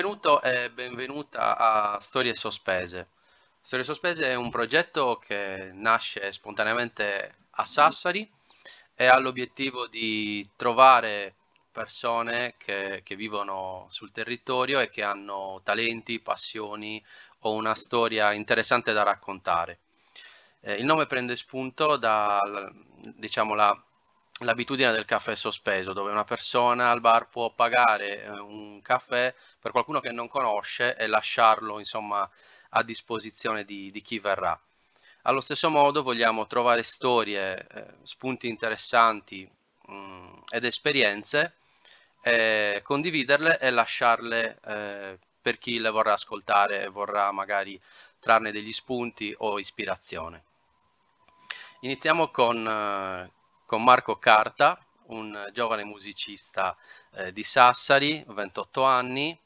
benvenuto e benvenuta a Storie Sospese. Storie Sospese è un progetto che nasce spontaneamente a Sassari e ha l'obiettivo di trovare persone che, che vivono sul territorio e che hanno talenti, passioni o una storia interessante da raccontare. Eh, il nome prende spunto da, diciamo, del caffè sospeso, dove una persona al bar può pagare eh, un caffè per qualcuno che non conosce e lasciarlo, insomma, a disposizione di, di chi verrà. Allo stesso modo vogliamo trovare storie, eh, spunti interessanti mh, mm, ed esperienze, eh, condividerle e lasciarle eh, per chi le vorrà ascoltare e vorrà magari trarne degli spunti o ispirazione. Iniziamo con, eh, con Marco Carta, un giovane musicista eh, di Sassari, 28 anni,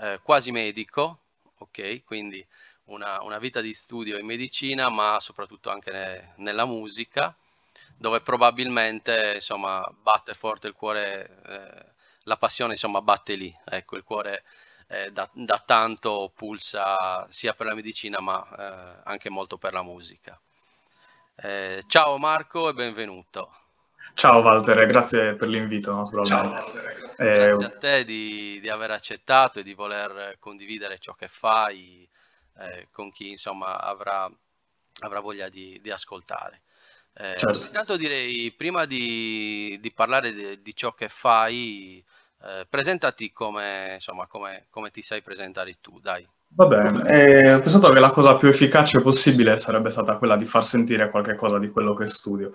eh, quasi medico, ok? Quindi una, una, vita di studio in medicina, ma soprattutto anche ne, nella musica, dove probabilmente insomma, batte forte il cuore, eh, la passione insomma, batte lì, ecco, il cuore eh, da, da, tanto pulsa sia per la medicina ma eh, anche molto per la musica. Eh, ciao Marco e benvenuto. Ciao Walter, grazie per l'invito naturalmente. Ciao, grazie a te di, di, aver accettato e di voler condividere ciò che fai eh, con chi insomma avrà, avrà voglia di, di ascoltare. Eh, certo. Intanto direi, prima di, di parlare di, di, ciò che fai, eh, presentati come, insomma, come, come, ti sai presentare tu, dai. Va bene, eh, ho pensato che la cosa più efficace possibile sarebbe stata quella di far sentire qualche cosa di quello che studio.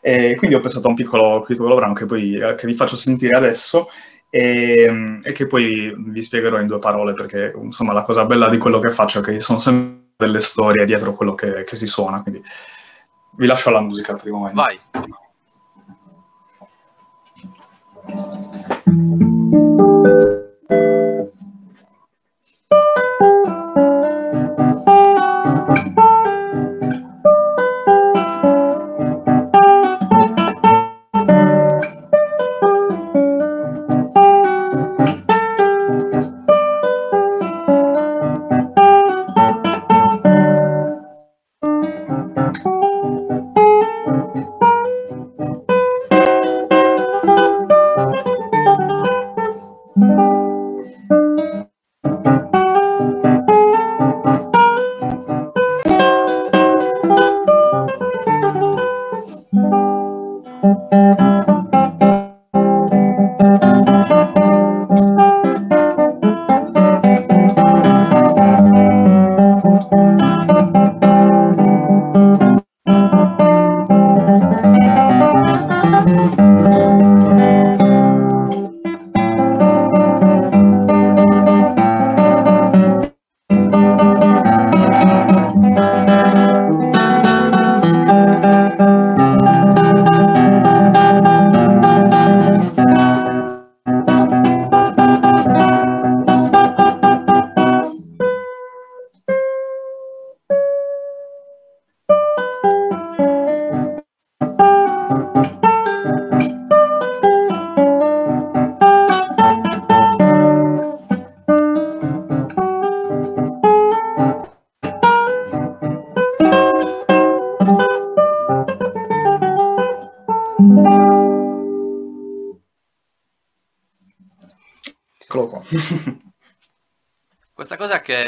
E quindi ho pensato a un piccolo, piccolo brano che, poi, eh, che vi faccio sentire adesso e, e, che poi vi spiegherò in due parole perché insomma la cosa bella di quello che faccio è che sono sempre delle storie dietro quello che, che si suona, quindi vi lascio alla musica per il momento. Vai.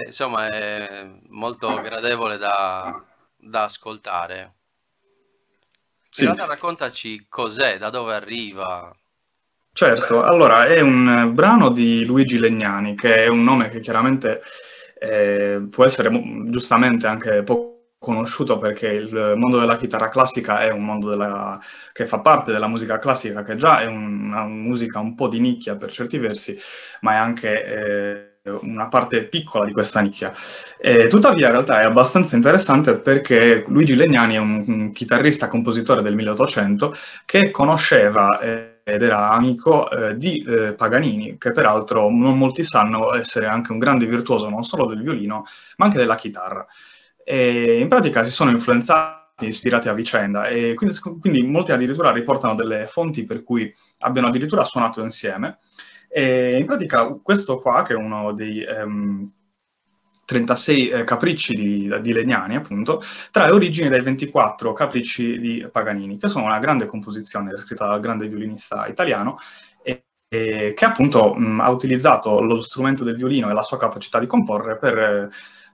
Insomma è molto gradevole da, da ascoltare. Sì. Realtà raccontaci cos'è, da dove arriva. Certo, allora è un brano di Luigi Legnani, che è un nome che chiaramente eh, può essere giustamente anche poco conosciuto perché il mondo della chitarra classica è un mondo della, che fa parte della musica classica, che già è una musica un po' di nicchia per certi versi, ma è anche... Eh, una parte piccola di questa nicchia. E, tuttavia in realtà è abbastanza interessante perché Luigi Legnani è un, un chitarrista compositore del 1800 che conosceva eh, ed era amico eh, di eh, Paganini, che peraltro non molti sanno essere anche un grande virtuoso non solo del violino, ma anche della chitarra. E in pratica si sono influenzati, ispirati a vicenda e quindi, quindi molti addirittura riportano delle fonti per cui abbiano addirittura suonato insieme E in pratica questo qua, che è uno dei... Um, 36 eh, capricci di, di, Legnani, appunto, trae origine dai 24 capricci di Paganini, che sono una grande composizione scritta dal grande violinista italiano, e, e che appunto mh, ha utilizzato lo strumento del violino e la sua capacità di comporre per eh,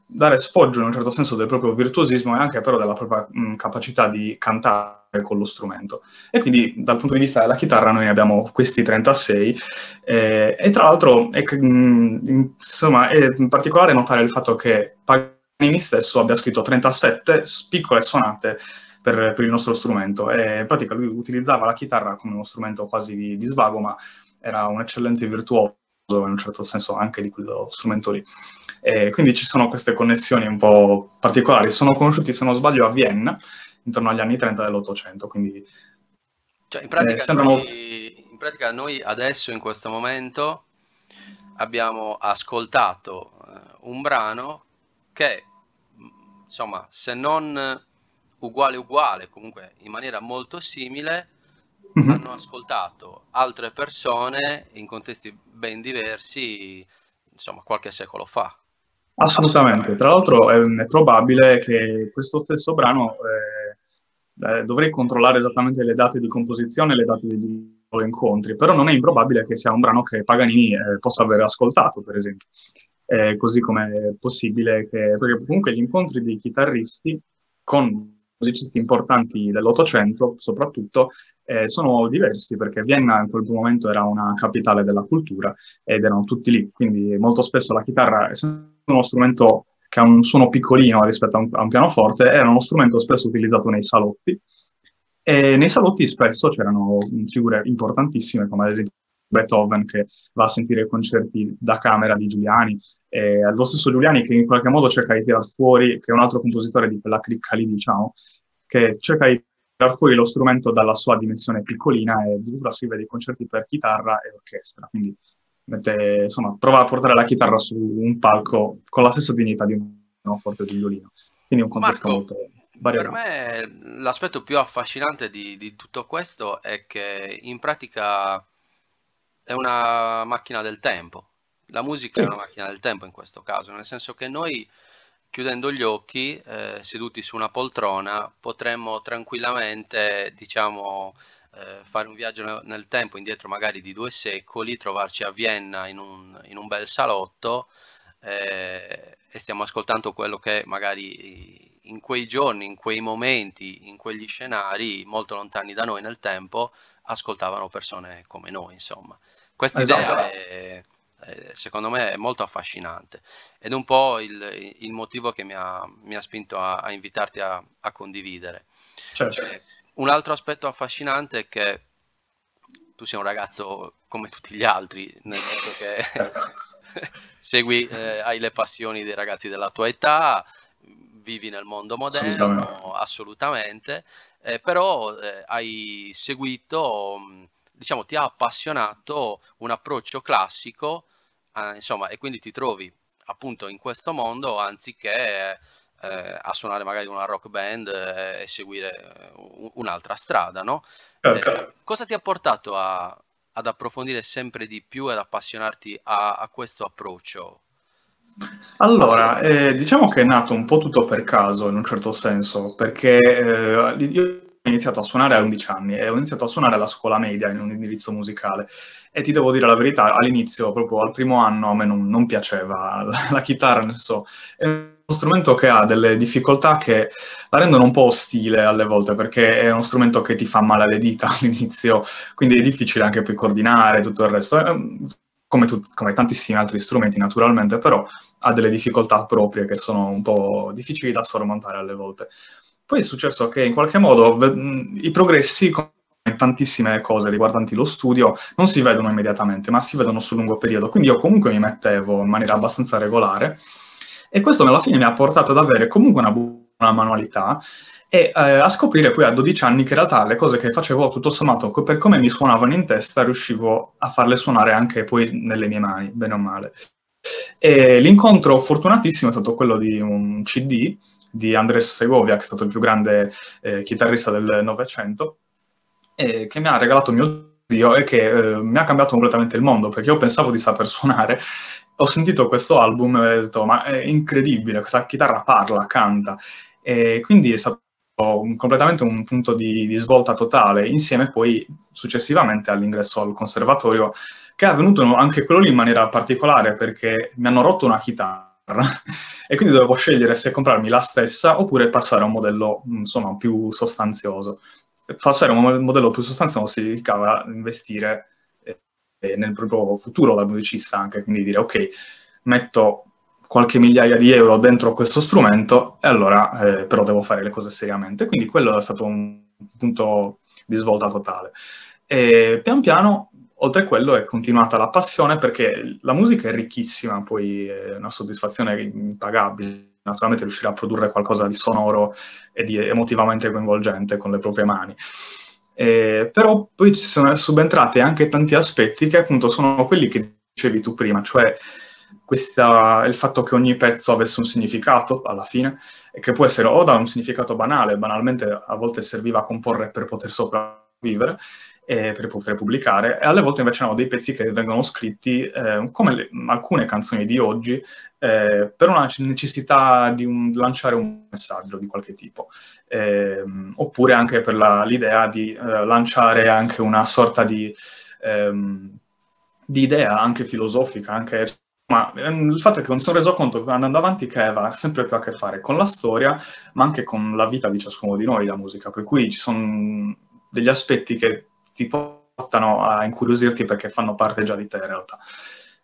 dare sfoggio in un certo senso del proprio virtuosismo e anche però della propria mh, capacità di cantare con lo strumento. E quindi dal punto di vista della chitarra noi abbiamo questi 36 eh, e tra l'altro è, mh, insomma, è in particolare notare il fatto che Paganini stesso abbia scritto 37 piccole sonate per, per, il nostro strumento e in pratica lui utilizzava la chitarra come uno strumento quasi di, di svago ma era un eccellente virtuoso in un certo senso anche di quello strumento lì. E quindi ci sono queste connessioni un po' particolari. Sono conosciuti, se non sbaglio, a Vienna intorno agli anni 30 dell'Ottocento. Quindi cioè, in, pratica eh, sembrano... noi, in pratica noi adesso, in questo momento, abbiamo ascoltato eh, un brano che, insomma, se non uguale uguale, comunque in maniera molto simile, mm-hmm. hanno ascoltato altre persone in contesti ben diversi, insomma, qualche secolo fa. Assolutamente, tra l'altro è, è, probabile che questo stesso brano, eh, eh, dovrei controllare esattamente le date di composizione e le date degli incontri, però non è improbabile che sia un brano che Paganini eh, possa aver ascoltato, per esempio. così come è possibile che, perché comunque gli incontri dei chitarristi con musicisti importanti dell'Ottocento, soprattutto, eh, sono diversi perché Vienna in quel momento era una capitale della cultura ed erano tutti lì, quindi molto spesso la chitarra, essendo uno strumento che ha un suono piccolino rispetto a un, a un pianoforte, era uno strumento spesso utilizzato nei salotti. E nei salotti spesso c'erano figure importantissime come ad esempio Beethoven che va a sentire i concerti da camera di Giuliani, e lo stesso Giuliani che in qualche modo cerca di tirar fuori, che è un altro compositore di quella cricca lì, diciamo, che cerca di tirar fuori lo strumento dalla sua dimensione piccolina e addirittura scrive dei concerti per chitarra e orchestra, quindi mette, insomma, prova a portare la chitarra su un palco con la stessa dignità di un pianoforte di violino. Quindi un contesto Marco, molto variato. Per me l'aspetto più affascinante di, di tutto questo è che in pratica è una macchina del tempo. La musica è una macchina del tempo in questo caso, nel senso che noi chiudendo gli occhi, eh, seduti su una poltrona, potremmo tranquillamente, diciamo, eh, fare un viaggio nel tempo, indietro magari di due secoli, trovarci a Vienna in un, in un bel salotto eh, e stiamo ascoltando quello che magari in quei giorni, in quei momenti, in quegli scenari molto lontani da noi nel tempo, ascoltavano persone come noi, insomma. Questa esatto. idea è, è, secondo me è molto affascinante ed è un po' il, il motivo che mi ha, mi ha spinto a, a invitarti a, a condividere. Certo. Cioè, un altro aspetto affascinante è che tu sei un ragazzo come tutti gli altri, nel senso che segui, eh, hai le passioni dei ragazzi della tua età, vivi nel mondo moderno, assolutamente, assolutamente eh, però eh, hai seguito diciamo, ti ha appassionato un approccio classico, eh, insomma, e quindi ti trovi appunto in questo mondo anziché eh, a suonare magari una rock band eh, e seguire uh, un'altra strada, no? Okay. cosa ti ha portato a, ad approfondire sempre di più ed appassionarti a, a questo approccio? Allora, eh, diciamo che è nato un po' tutto per caso in un certo senso, perché eh, io iniziato a suonare a 11 anni e ho iniziato a suonare alla scuola media in un indirizzo musicale e ti devo dire la verità, all'inizio, proprio al primo anno, a me non, non piaceva la, la, chitarra, nel senso, è uno strumento che ha delle difficoltà che la rendono un po' ostile alle volte, perché è uno strumento che ti fa male alle dita all'inizio, quindi è difficile anche poi coordinare tutto il resto. Come, tu, come, tantissimi altri strumenti naturalmente, però ha delle difficoltà proprie che sono un po' difficili da sormontare alle volte. Poi è successo che in qualche modo i progressi, come tantissime cose riguardanti lo studio, non si vedono immediatamente, ma si vedono sul lungo periodo. Quindi io comunque mi mettevo in maniera abbastanza regolare e questo alla fine mi ha portato ad avere comunque una buona manualità e eh, a scoprire poi a 12 anni che in realtà le cose che facevo tutto sommato per come mi suonavano in testa riuscivo a farle suonare anche poi nelle mie mani, bene o male. E l'incontro fortunatissimo è stato quello di un CD di Andres Segovia, che è stato il più grande eh, chitarrista del Novecento, che mi ha regalato mio io è che eh, mi ha cambiato completamente il mondo, perché io pensavo di saper suonare, ho sentito questo album e ho detto, ma è incredibile, questa chitarra parla, canta, e quindi è stato un, completamente un punto di, di, svolta totale, insieme poi successivamente all'ingresso al conservatorio, che è avvenuto anche quello lì in maniera particolare, perché mi hanno rotto una chitarra, e quindi dovevo scegliere se comprarmi la stessa oppure passare a un modello insomma più sostanzioso passare a un modello più sostanzioso significava investire eh, nel proprio futuro da musicista anche, quindi dire ok, metto qualche migliaia di euro dentro questo strumento e allora eh, però devo fare le cose seriamente. Quindi quello è stato un punto di svolta totale. E pian piano, oltre a quello, è continuata la passione perché la musica è ricchissima, poi è una soddisfazione impagabile naturalmente riuscire a produrre qualcosa di sonoro e di emotivamente coinvolgente con le proprie mani. Eh, però poi ci sono subentrati anche tanti aspetti che appunto sono quelli che dicevi tu prima, cioè questa, il fatto che ogni pezzo avesse un significato alla fine e che può essere o da un significato banale, banalmente a volte serviva a comporre per poter sopravvivere, eh, per poter pubblicare, e alle volte invece hanno dei pezzi che vengono scritti, eh, come le, alcune canzoni di oggi, eh, per una necessità di un, lanciare un messaggio di qualche tipo, ehm, oppure anche per la, l'idea di eh, lanciare anche una sorta di, ehm, di idea anche filosofica, anche ma ehm, il fatto è che mi sono reso conto andando avanti che aveva sempre più a che fare con la storia, ma anche con la vita di ciascuno di noi, la musica. Per cui ci sono degli aspetti che ti portano a incuriosirti perché fanno parte già di te in realtà.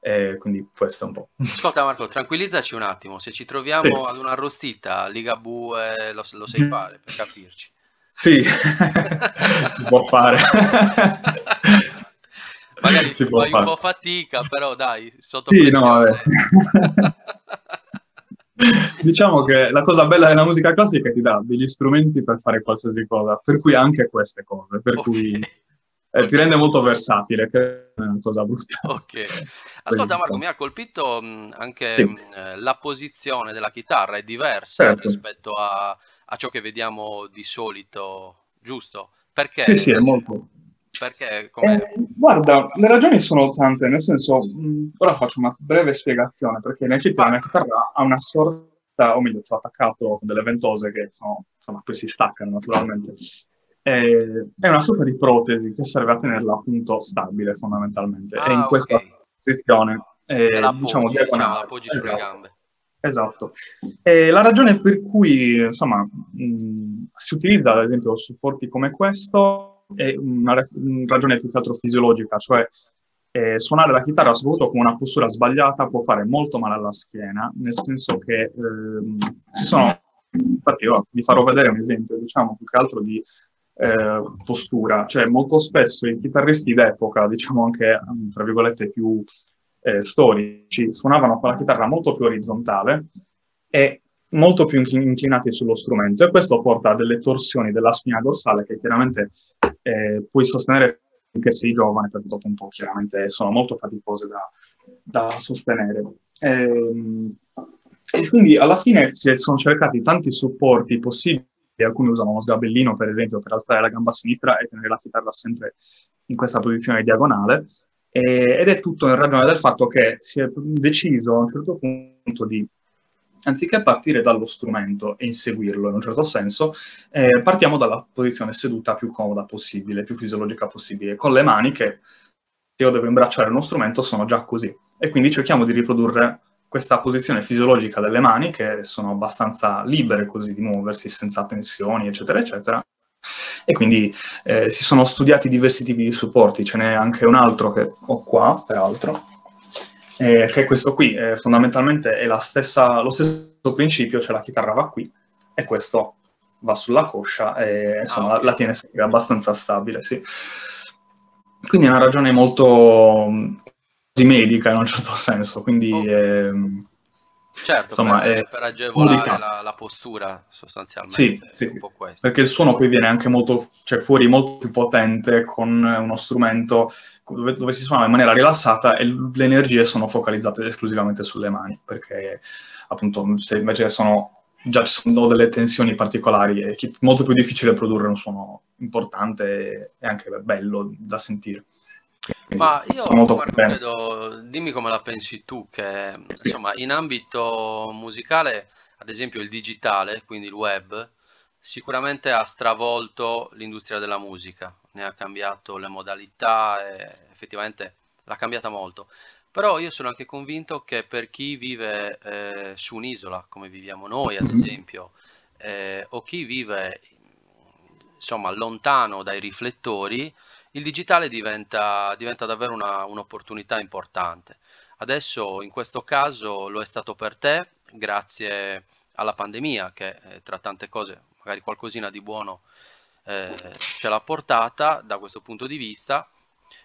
E quindi questo è un po'. Ascolta Marco, tranquillizzaci un attimo, se ci troviamo sì. ad una arrostita, Ligabue, lo, lo sai fare per capirci. Sì, si può fare. Magari si fai un po' fatica, però dai, sotto sì, pressione. No, diciamo che la cosa bella della musica classica è che ti dà degli strumenti per fare qualsiasi cosa, per cui anche queste cose, per okay. cui eh, ti rende molto versatile, che è una cosa brutta. Ok. Ascolta Marco, mi ha colpito mh, anche sì. mh, la posizione della chitarra, è diversa certo. rispetto a, a, ciò che vediamo di solito, giusto? Perché? Sì, sì, è molto... Perché? Eh, guarda, le ragioni sono tante, nel senso, mh, ora faccio una breve spiegazione, perché in effetti la mia chitarra ha una sorta, o meglio, ci ho attaccato con delle ventose che sono, insomma, poi si staccano naturalmente è una sorta di protesi che serve a tenerla appunto stabile fondamentalmente. Ah, e in questa okay. posizione, eh, diciamo, diciamo, appoggi esatto. sulle gambe. Esatto. E la ragione per cui insomma, mh, si utilizza ad esempio supporti come questo è una, ragione più che altro fisiologica, cioè eh, suonare la chitarra soprattutto con una postura sbagliata può fare molto male alla schiena, nel senso che eh, ci sono, infatti io vi farò vedere un esempio, diciamo più che altro di eh, postura, cioè molto spesso i chitarristi d'epoca, diciamo anche tra virgolette più eh, storici, suonavano con la chitarra molto più orizzontale e molto più inclinati sullo strumento e questo porta a delle torsioni della spina dorsale che chiaramente eh, puoi sostenere finché sei giovane, perché dopo un po' chiaramente sono molto faticose da, da sostenere. E, ehm, e quindi alla fine si sono cercati tanti supporti possibili alcuni usano uno sgabellino, per esempio, per alzare la gamba sinistra e tenere la chitarra sempre in questa posizione diagonale. E, ed è tutto in ragione del fatto che si è deciso a un certo punto di, anziché partire dallo strumento e inseguirlo in un certo senso, eh, partiamo dalla posizione seduta più comoda possibile, più fisiologica possibile, con le mani che, se io devo imbracciare uno strumento, sono già così. E quindi cerchiamo di riprodurre questa posizione fisiologica delle mani, che sono abbastanza libere così di muoversi senza tensioni, eccetera, eccetera. E quindi eh, si sono studiati diversi tipi di supporti, ce n'è anche un altro che ho qua, peraltro, eh, che è questo qui, eh, fondamentalmente è stessa, lo stesso principio, cioè la chitarra va qui e questo va sulla coscia e insomma ah, la tiene abbastanza stabile, sì. Quindi è una ragione molto medica in un certo senso, quindi... Oh. Ehm, certo, insomma, per, per agevolare la, la, postura sostanzialmente. Sì, sì, sì. perché il suono poi viene anche molto, cioè fuori molto più potente con uno strumento dove, dove si suona in maniera rilassata e le energie sono focalizzate esclusivamente sulle mani, perché appunto se invece sono già ci sono delle tensioni particolari è molto più difficile produrre un suono importante e anche bello da sentire. Ma io Marco, credo, dimmi come la pensi tu, che sì. insomma in ambito musicale, ad esempio il digitale, quindi il web, sicuramente ha stravolto l'industria della musica, ne ha cambiato le modalità effettivamente l'ha cambiata molto. Però io sono anche convinto che per chi vive eh, su un'isola, come viviamo noi ad mm-hmm. esempio, eh, o chi vive insomma lontano dai riflettori, il digitale diventa, diventa davvero una, un'opportunità importante. Adesso in questo caso lo è stato per te, grazie alla pandemia che eh, tra tante cose, magari qualcosina di buono eh, ce l'ha portata da questo punto di vista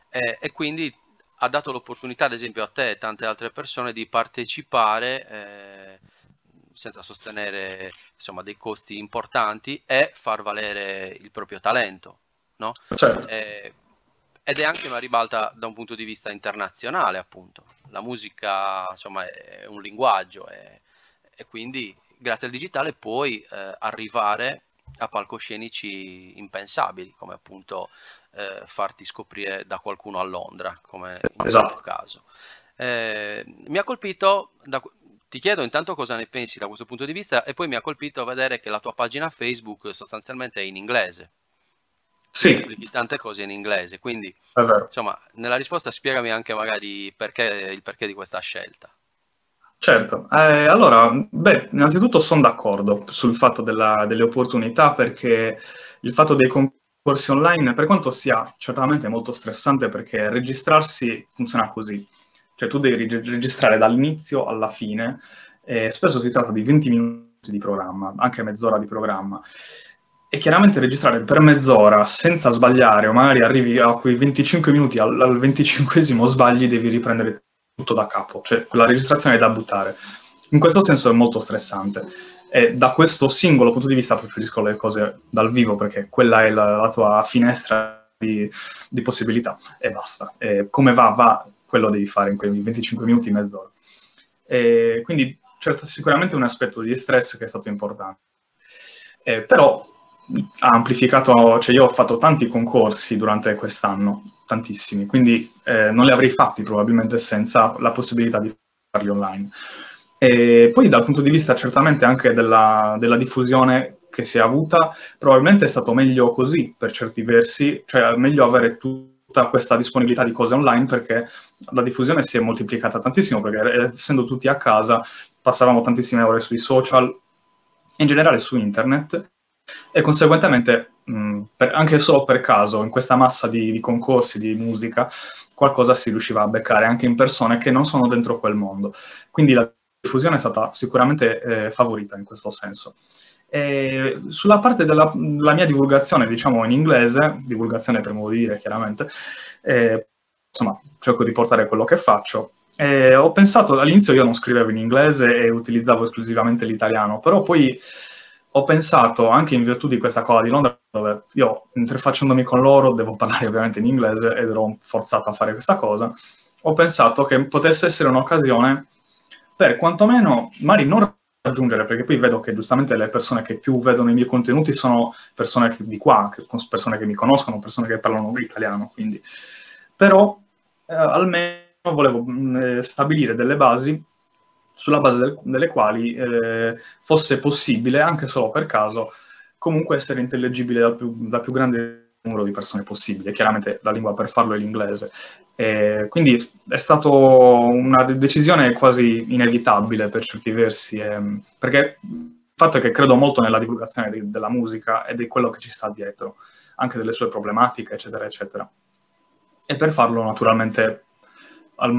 e, e quindi ha dato l'opportunità, ad esempio, a te e tante altre persone di partecipare eh, senza sostenere insomma, dei costi importanti e far valere il proprio talento. No? Certo. Eh, ed è anche una ribalta da un punto di vista internazionale, appunto. La musica insomma, è un linguaggio e, e quindi grazie al digitale puoi eh, arrivare a palcoscenici impensabili, come appunto eh, farti scoprire da qualcuno a Londra, come in esatto. questo caso. Eh, mi ha colpito, da, ti chiedo intanto cosa ne pensi da questo punto di vista e poi mi ha colpito vedere che la tua pagina Facebook sostanzialmente è in inglese. Sì. Tante cose in inglese, quindi insomma, nella risposta spiegami anche magari perché, il perché di questa scelta. Certo, eh, allora, beh, innanzitutto sono d'accordo sul fatto della, delle opportunità perché il fatto dei concorsi online, per quanto sia certamente molto stressante perché registrarsi funziona così, cioè tu devi registrare dall'inizio alla fine, e spesso si tratta di 20 minuti di programma, anche mezz'ora di programma, e chiaramente registrare per mezz'ora senza sbagliare o magari arrivi a quei 25 minuti, al, al 25 sbagli devi riprendere tutto da capo, cioè quella registrazione è da buttare. In questo senso è molto stressante. E da questo singolo punto di vista preferisco le cose dal vivo perché quella è la, la tua finestra di, di, possibilità e basta. E come va, va, quello devi fare in quei 25 minuti, mezz'ora. E quindi certo, sicuramente un aspetto di stress che è stato importante. Eh, però ha amplificato, cioè io ho fatto tanti concorsi durante quest'anno tantissimi, quindi eh, non li avrei fatti probabilmente senza la possibilità di farli online. E poi dal punto di vista certamente anche della, della diffusione che si è avuta, probabilmente è stato meglio così per certi versi, cioè meglio avere tutta questa disponibilità di cose online perché la diffusione si è moltiplicata tantissimo, perché essendo tutti a casa passavamo tantissime ore sui social, in generale su internet, e conseguentemente, mh, per, anche solo per caso, in questa massa di, di, concorsi di musica, qualcosa si riusciva a beccare anche in persone che non sono dentro quel mondo. Quindi la diffusione è stata sicuramente eh, favorita in questo senso. E sulla parte della mia divulgazione, diciamo in inglese, divulgazione per modo di dire chiaramente, eh, insomma, cerco di portare quello che faccio. E ho pensato, all'inizio io non scrivevo in inglese e utilizzavo esclusivamente l'italiano, però poi ho pensato, anche in virtù di questa cosa di Londra, dove io interfacciandomi con loro devo parlare ovviamente in inglese ed ero forzato a fare questa cosa, ho pensato che potesse essere un'occasione per quantomeno, magari non raggiungere, perché poi vedo che giustamente le persone che più vedono i miei contenuti sono persone di qua, persone che mi conoscono, persone che parlano italiano, quindi. Però eh, almeno volevo mh, eh, stabilire delle basi sulla base del, delle quali eh, fosse possibile, anche solo per caso, comunque essere intellegibile dal più, dal più grande numero di persone possibile. Chiaramente la lingua per farlo è l'inglese. E quindi è stata una decisione quasi inevitabile per certi versi, ehm, perché il fatto è che credo molto nella divulgazione di, della musica e di quello che ci sta dietro, anche delle sue problematiche, eccetera, eccetera. E per farlo, naturalmente, al,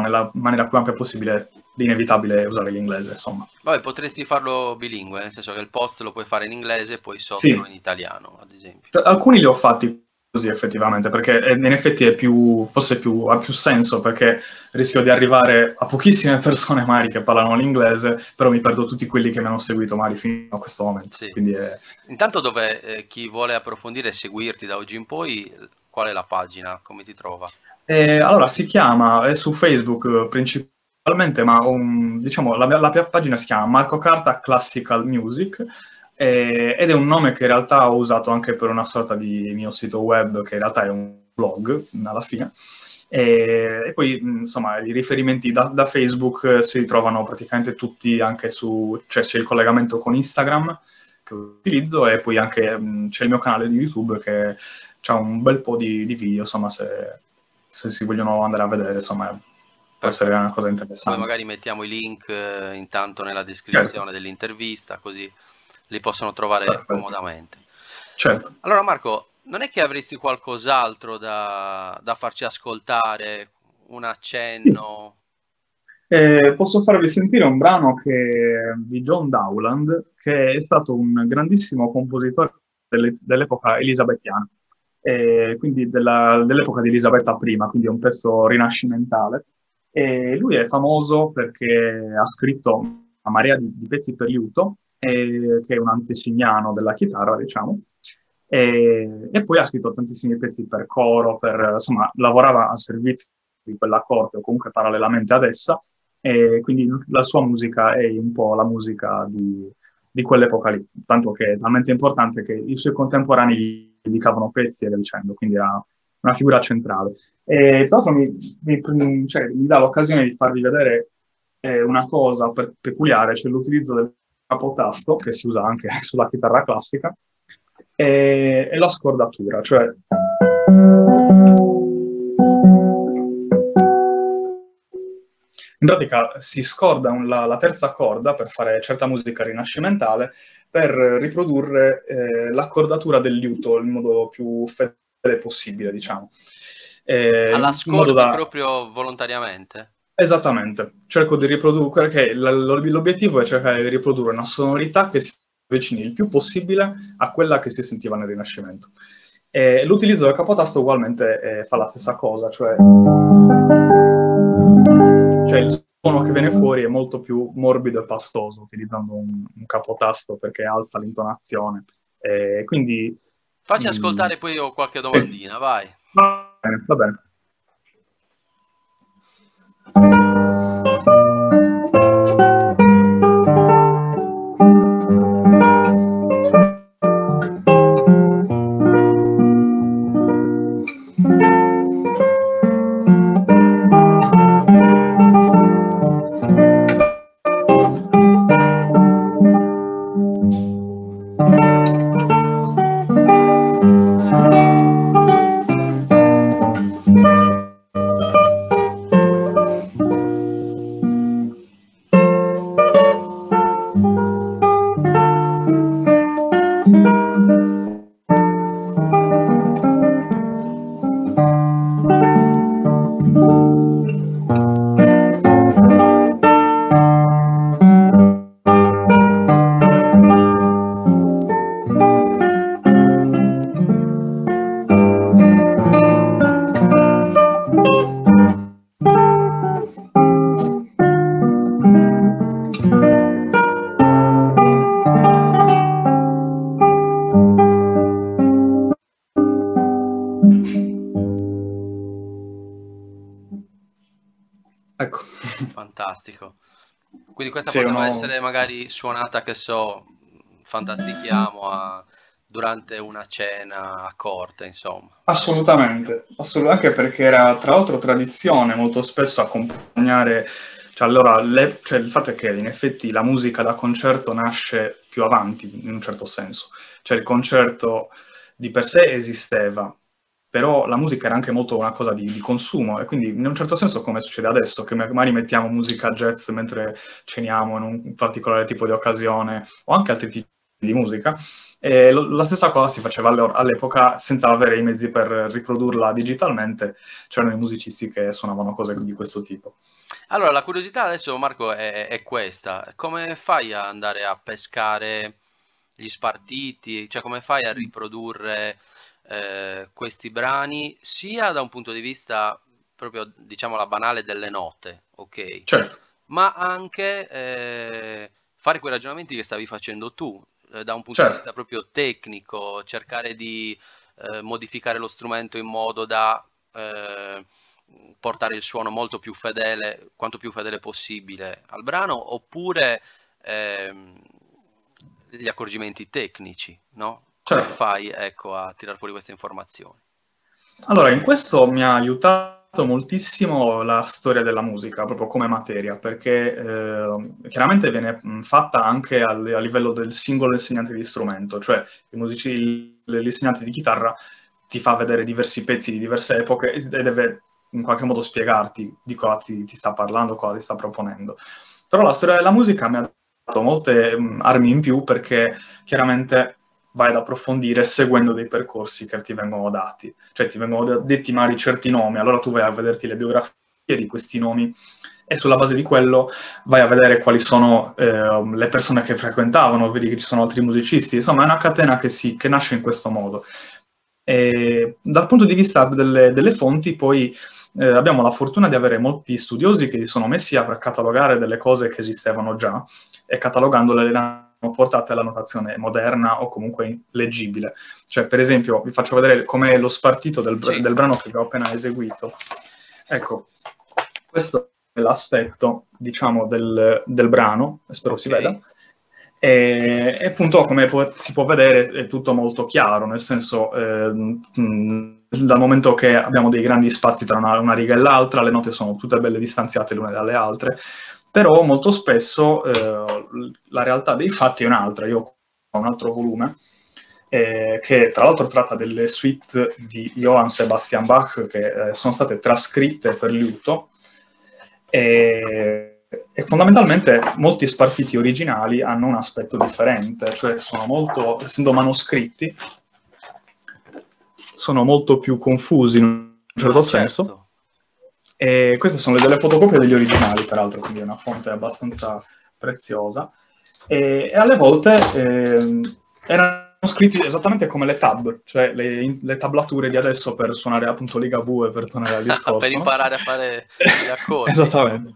nella maniera più ampia possibile l'inevitabile usare l'inglese, insomma. Vabbè, potresti farlo bilingue, nel senso che il post lo puoi fare in inglese e poi sotto sì. in italiano, ad esempio. Alcuni li ho fatti così effettivamente, perché in effetti è più, forse più, ha più senso, perché rischio di arrivare a pochissime persone magari che parlano l'inglese, però mi perdo tutti quelli che mi hanno seguito magari fino a questo momento. Sì. È... Intanto dove eh, chi vuole approfondire e seguirti da oggi in poi, qual è la pagina, come ti trova? Eh, allora, si chiama, è su Facebook principalmente, ufficialmente, ma un, diciamo, la, la mia pagina si chiama Marco Carta Classical Music eh, ed è un nome che in realtà ho usato anche per una sorta di mio sito web che in realtà è un blog alla fine. E, e poi insomma i riferimenti da, da, Facebook si trovano praticamente tutti anche su, cioè c'è il collegamento con Instagram che utilizzo e poi anche mh, c'è il mio canale di YouTube che ha un bel po' di, di video, insomma se, se, si vogliono andare a vedere, insomma può essere una cosa interessante. Poi magari mettiamo i link eh, intanto nella descrizione certo. dell'intervista, così li possono trovare Perfetto. comodamente. Certo. Allora Marco, non è che avresti qualcos'altro da, da farci ascoltare, un accenno? Eh, posso farvi sentire un brano che, di John Dowland, che è stato un grandissimo compositore delle, dell'epoca elisabettiana, eh, quindi della, dell'epoca di Elisabetta I, quindi è un pezzo rinascimentale. E lui è famoso perché ha scritto una marea di, di pezzi per liuto, eh, che è un antesignano della chitarra, diciamo, e, e, poi ha scritto tantissimi pezzi per coro, per, insomma, lavorava a servizio di quella corte o comunque parallelamente ad essa, e quindi la sua musica è un po' la musica di, di quell'epoca lì, tanto che è talmente importante che i suoi contemporanei gli dedicavano pezzi e via dicendo, quindi era una figura centrale. E tra l'altro mi, mi, cioè, mi dà l'occasione di farvi vedere eh, una cosa per, peculiare, cioè l'utilizzo del capotasto, che si usa anche sulla chitarra classica, e, e la scordatura, cioè in pratica si scorda un, la, la, terza corda per fare certa musica rinascimentale per riprodurre eh, l'accordatura del liuto in modo più fedele possibile, diciamo. Eh, Alla scorda da... proprio volontariamente? Esattamente, cerco di riprodurre, perché l'obiettivo è cercare di riprodurre una sonorità che si avvicini il più possibile a quella che si sentiva nel Rinascimento. E l'utilizzo del capotasto ugualmente eh, fa la stessa cosa, cioè, cioè, il suono che viene fuori è molto più morbido e pastoso utilizzando un, un capotasto perché alza l'intonazione. E quindi, Facci mm, ascoltare poi io qualche domandina, vai. Va bene, va bene. Essere magari suonata, che so, fantastichiamo a, durante una cena a corte, insomma. Assolutamente, assolutamente, anche perché era tra l'altro tradizione molto spesso accompagnare, cioè allora le, cioè, il fatto è che in effetti la musica da concerto nasce più avanti in un certo senso, cioè il concerto di per sé esisteva, però la musica era anche molto una cosa di, di, consumo e quindi in un certo senso come succede adesso, che magari mettiamo musica jazz mentre ceniamo in un particolare tipo di occasione o anche altri tipi di musica, e la stessa cosa si faceva all'epoca senza avere i mezzi per riprodurla digitalmente, c'erano i musicisti che suonavano cose di questo tipo. Allora, la curiosità adesso, Marco, è, è questa. Come fai ad andare a pescare gli spartiti? Cioè, come fai a riprodurre eh, questi brani sia da un punto di vista proprio diciamo la banale delle note, ok? Certo. Ma anche eh, fare quei ragionamenti che stavi facendo tu, eh, da un punto certo. di vista proprio tecnico, cercare di eh, modificare lo strumento in modo da eh, portare il suono molto più fedele, quanto più fedele possibile al brano, oppure ehm, gli accorgimenti tecnici, no? Certo. Fai ecco, a tirare fuori queste informazioni? Allora, in questo mi ha aiutato moltissimo la storia della musica, proprio come materia, perché eh, chiaramente viene fatta anche al, a livello del singolo insegnante di strumento, cioè musici, l'insegnante di chitarra ti fa vedere diversi pezzi di diverse epoche e deve in qualche modo spiegarti di cosa ti, ti sta parlando, cosa ti sta proponendo. Però la storia della musica mi ha dato molte mh, armi in più perché chiaramente vai ad approfondire seguendo dei percorsi che ti vengono dati. Cioè ti vengono detti magari certi nomi, allora tu vai a vederti le biografie di questi nomi e sulla base di quello vai a vedere quali sono eh, le persone che frequentavano, vedi che ci sono altri musicisti, insomma è una catena che, si, che nasce in questo modo. E dal punto di vista delle, delle fonti, poi eh, abbiamo la fortuna di avere molti studiosi che si sono messi a catalogare delle cose che esistevano già e catalogandole portate alla notazione moderna o comunque leggibile. Cioè, per esempio, vi faccio vedere com'è lo spartito del, sì. del brano che vi ho appena eseguito. Ecco, questo è l'aspetto, diciamo, del, del brano, spero si veda. E, e, appunto, come può, si può vedere, è tutto molto chiaro, nel senso, eh, mh, dal momento che abbiamo dei grandi spazi tra una, una, riga e l'altra, le note sono tutte belle distanziate l'une dalle altre, però molto spesso eh, la realtà dei fatti è un'altra. Io ho un altro volume eh, che tra l'altro tratta delle suite di Johann Sebastian Bach che eh, sono state trascritte per liuto. E e fondamentalmente molti spartiti originali hanno un aspetto differente, cioè sono molto, essendo manoscritti, sono molto più confusi in un certo ah, senso. E queste sono delle fotocopie degli originali, peraltro, quindi è una fonte abbastanza preziosa. E, e alle volte eh, erano scritti esattamente come le tab, cioè le, le, tablature di adesso per suonare appunto Ligabue, per tornare al discorso. per imparare a fare gli accordi. Esattamente.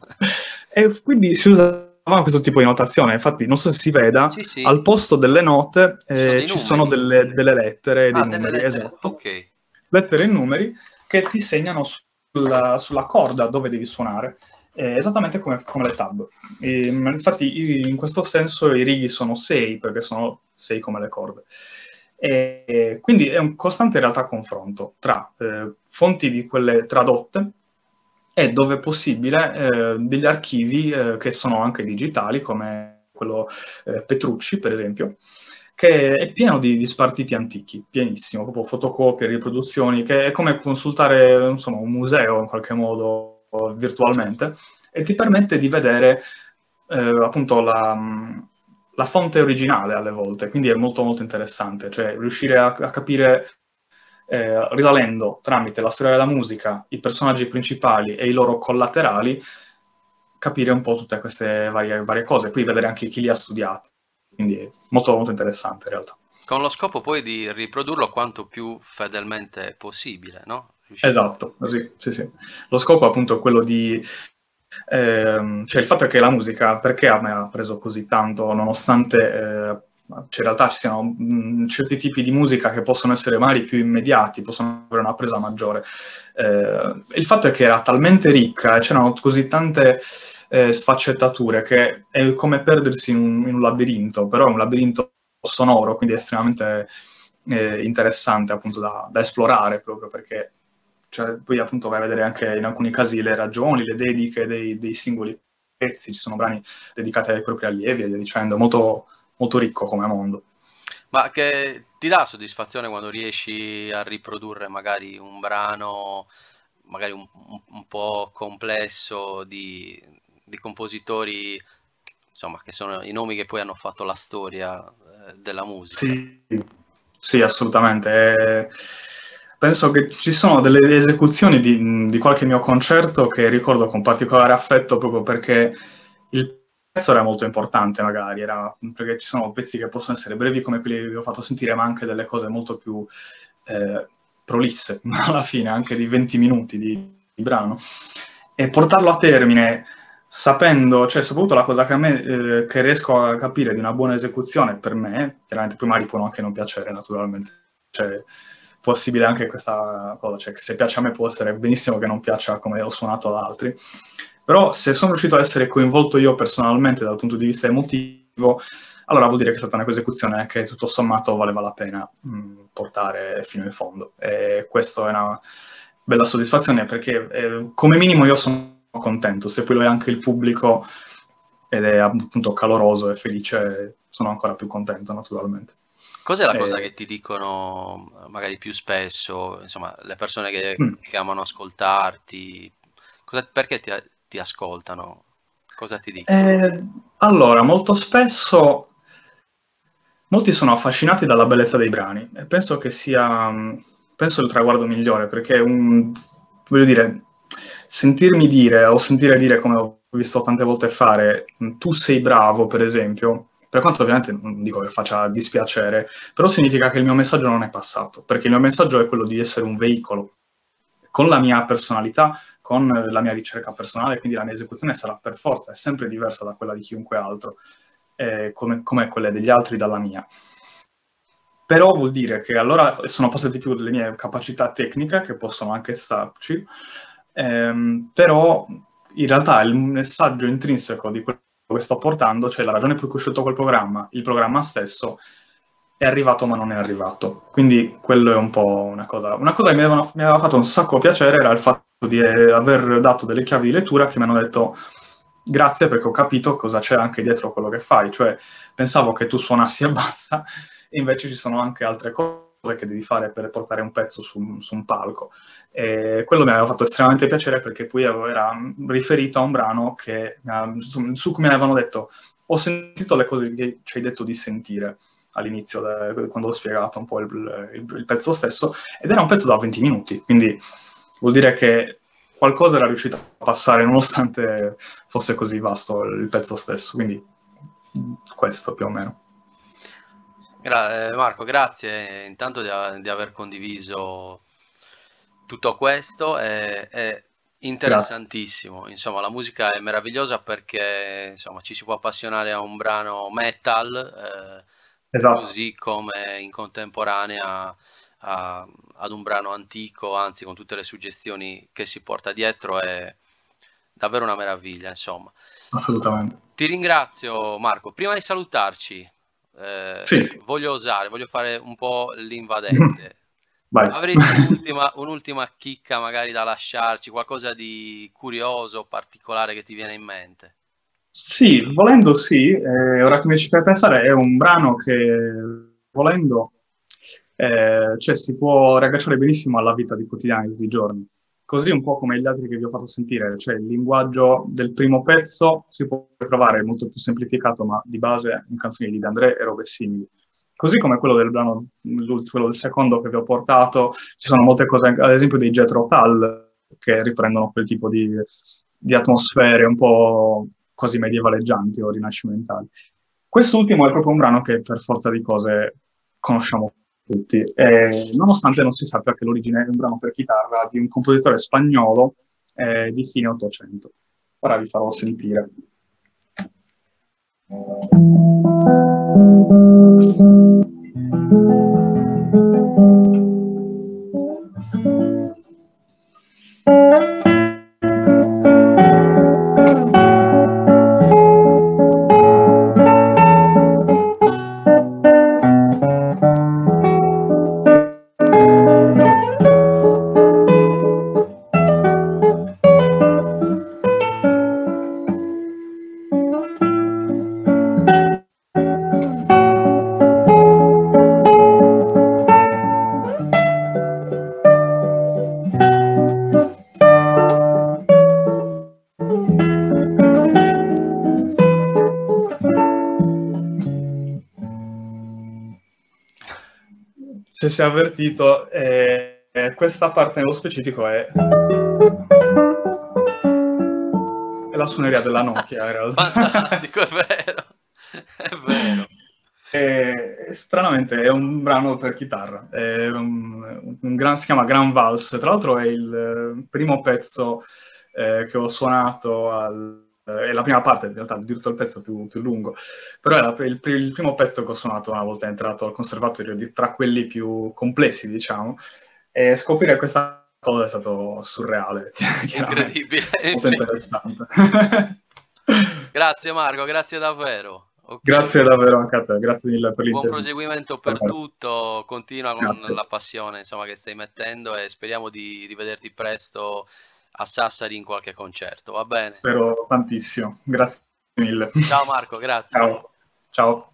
E quindi si usava questo tipo di notazione, infatti non so se si veda, sì, sì. al posto delle note eh, ci sono delle, delle lettere e ah, dei numeri, lettere. esatto. Okay. Lettere e numeri che ti segnano sulla, sulla corda dove devi suonare. Eh, esattamente come, come, le tab. E, infatti, in questo senso i righi sono 6, perché sono 6 come le corde. E, quindi è un costante in realtà confronto tra eh, fonti di quelle tradotte e dove possibile eh, degli archivi eh, che sono anche digitali, come quello eh, Petrucci, per esempio, che è pieno di, di, spartiti antichi, pienissimo, proprio fotocopie, riproduzioni, che è come consultare insomma, un museo in qualche modo virtualmente e ti permette di vedere eh, appunto la, la, fonte originale alle volte, quindi è molto molto interessante, cioè riuscire a, a capire eh, risalendo tramite la storia della musica, i personaggi principali e i loro collaterali, capire un po' tutte queste varie, varie cose, poi vedere anche chi li ha studiati. Quindi è molto, molto interessante in realtà. Con lo scopo poi di riprodurlo quanto più fedelmente possibile, no? Esatto, sì, sì, sì. Lo scopo appunto è quello di eh, cioè il fatto è che la musica, perché a me ha preso così tanto, nonostante eh, cioè in realtà ci siano mh, mm, certi tipi di musica che possono essere magari più immediati, possono avere una presa maggiore. Eh, il fatto è che era talmente ricca c'erano così tante eh, sfaccettature che è come perdersi in un, in un, labirinto, però è un labirinto sonoro, quindi estremamente eh, interessante appunto da, da, esplorare proprio perché cioè, poi appunto vai a vedere anche in alcuni casi le ragioni, le dediche dei, dei singoli pezzi, ci sono brani dedicati ai propri allievi e via dicendo, molto molto ricco come mondo. Ma che ti dà soddisfazione quando riesci a riprodurre magari un brano, magari un, un po' complesso di, di, compositori, insomma, che sono i nomi che poi hanno fatto la storia eh, della musica? Sì, sì assolutamente. Eh, penso che ci sono delle esecuzioni di, di qualche mio concerto che ricordo con particolare affetto proprio perché il pezzo era molto importante magari, era, perché ci sono pezzi che possono essere brevi come quelli che vi ho fatto sentire, ma anche delle cose molto più eh, prolisse, alla fine, anche di 20 minuti di, di, brano. E portarlo a termine sapendo, cioè soprattutto la cosa che a me, eh, che riesco a capire di una buona esecuzione, per me, chiaramente poi magari può anche non piacere naturalmente, cioè possibile anche questa cosa, cioè se piace a me può essere benissimo che non piaccia come ho suonato ad altri, però se sono riuscito a essere coinvolto io personalmente dal punto di vista emotivo, allora vuol dire che è stata un'esecuzione che tutto sommato valeva la pena mh, mm, portare fino in fondo. E questa è una bella soddisfazione perché eh, come minimo io sono contento, se poi lo è anche il pubblico ed è appunto caloroso e felice, sono ancora più contento naturalmente. Cos'è la cosa eh, che ti dicono magari più spesso, insomma, le persone che, mm. che amano ascoltarti? Cosa, perché ti, ti, ascoltano? Cosa ti dicono? Eh, allora, molto spesso molti sono affascinati dalla bellezza dei brani e penso che sia penso il traguardo migliore perché un, voglio dire, sentirmi dire o sentire dire come ho visto tante volte fare, tu sei bravo, per esempio, per quanto ovviamente non dico che faccia dispiacere, però significa che il mio messaggio non è passato, perché il mio messaggio è quello di essere un veicolo con la mia personalità, con la mia ricerca personale, quindi la mia esecuzione sarà per forza, è sempre diversa da quella di chiunque altro, eh, come, come quelle degli altri dalla mia. Però vuol dire che allora sono passate più delle mie capacità tecniche, che possono anche starci, ehm, però in realtà il messaggio intrinseco di quello che sto portando, cioè la ragione per cui ho scelto quel programma, il programma stesso, è arrivato ma non è arrivato. Quindi quello è un po' una cosa. Una cosa che mi aveva, mi aveva fatto un sacco piacere era il fatto di eh, aver dato delle chiavi di lettura che mi hanno detto grazie perché ho capito cosa c'è anche dietro quello che fai. Cioè pensavo che tu suonassi e basta, e invece ci sono anche altre cose che devi fare per portare un pezzo su, su un palco. E quello mi aveva fatto estremamente piacere perché poi era riferito a un brano che, su, su cui mi avevano detto ho sentito le cose che ci hai detto di sentire all'inizio, quando ho spiegato un po' il, il, il, pezzo stesso, ed era un pezzo da 20 minuti, quindi vuol dire che qualcosa era riuscito a passare nonostante fosse così vasto il pezzo stesso, quindi questo più o meno. Gra- eh, Marco, grazie intanto di, di aver condiviso tutto questo, è, è interessantissimo. Grazie. Insomma, la musica è meravigliosa perché insomma, ci si può appassionare a un brano metal, eh, esatto. così come in contemporanea a, ad un brano antico, anzi con tutte le suggestioni che si porta dietro, è davvero una meraviglia. Insomma. Assolutamente. Ti ringrazio Marco. Prima di salutarci, eh, sì. voglio osare, voglio fare un po' l'invadente. Vai. Avresti un'ultima, un'ultima chicca magari da lasciarci, qualcosa di curioso, particolare che ti viene in mente? Sì, volendo sì, eh, ora che mi ci fai pensare è un brano che volendo eh, cioè, si può ragganciare benissimo alla vita di quotidiana di tutti i giorni. Così un po' come gli altri che vi ho fatto sentire, cioè il linguaggio del primo pezzo si può trovare molto più semplificato, ma di base in canzoni di André e robe simili. Così come quello del brano, quello del secondo che vi ho portato, ci sono molte cose, ad esempio dei Jet Rotal, che riprendono quel tipo di, di atmosfere un po' quasi medievaleggianti o rinascimentali. Quest'ultimo è proprio un brano che per forza di cose conosciamo tutti, e, nonostante non si sappia che l'origine è un brano per chitarra di un compositore spagnolo eh, di fine Ottocento. Ora vi farò sentire. Se si è avvertito, eh, questa parte nello specifico è... è la suoneria della Nokia in realtà. Fantastico, è vero, è vero. E, stranamente è un brano per chitarra, un, un gran, si chiama Gran Vals, tra l'altro è il primo pezzo eh, che ho suonato al, è la prima parte in realtà addirittura il pezzo più, più lungo, però è la, il, il, primo pezzo che ho suonato una volta entrato al conservatorio, di, tra quelli più complessi diciamo, e scoprire questa cosa è stato surreale, incredibile, molto interessante. grazie Marco, grazie davvero. Okay. Grazie davvero anche a te, grazie mille per l'intervento. Buon proseguimento per tutto, continua con grazie. la passione insomma, che stai mettendo e speriamo di rivederti presto a Sassari in qualche concerto, va bene? Spero tantissimo, grazie mille. Ciao Marco, grazie. Ciao. Ciao.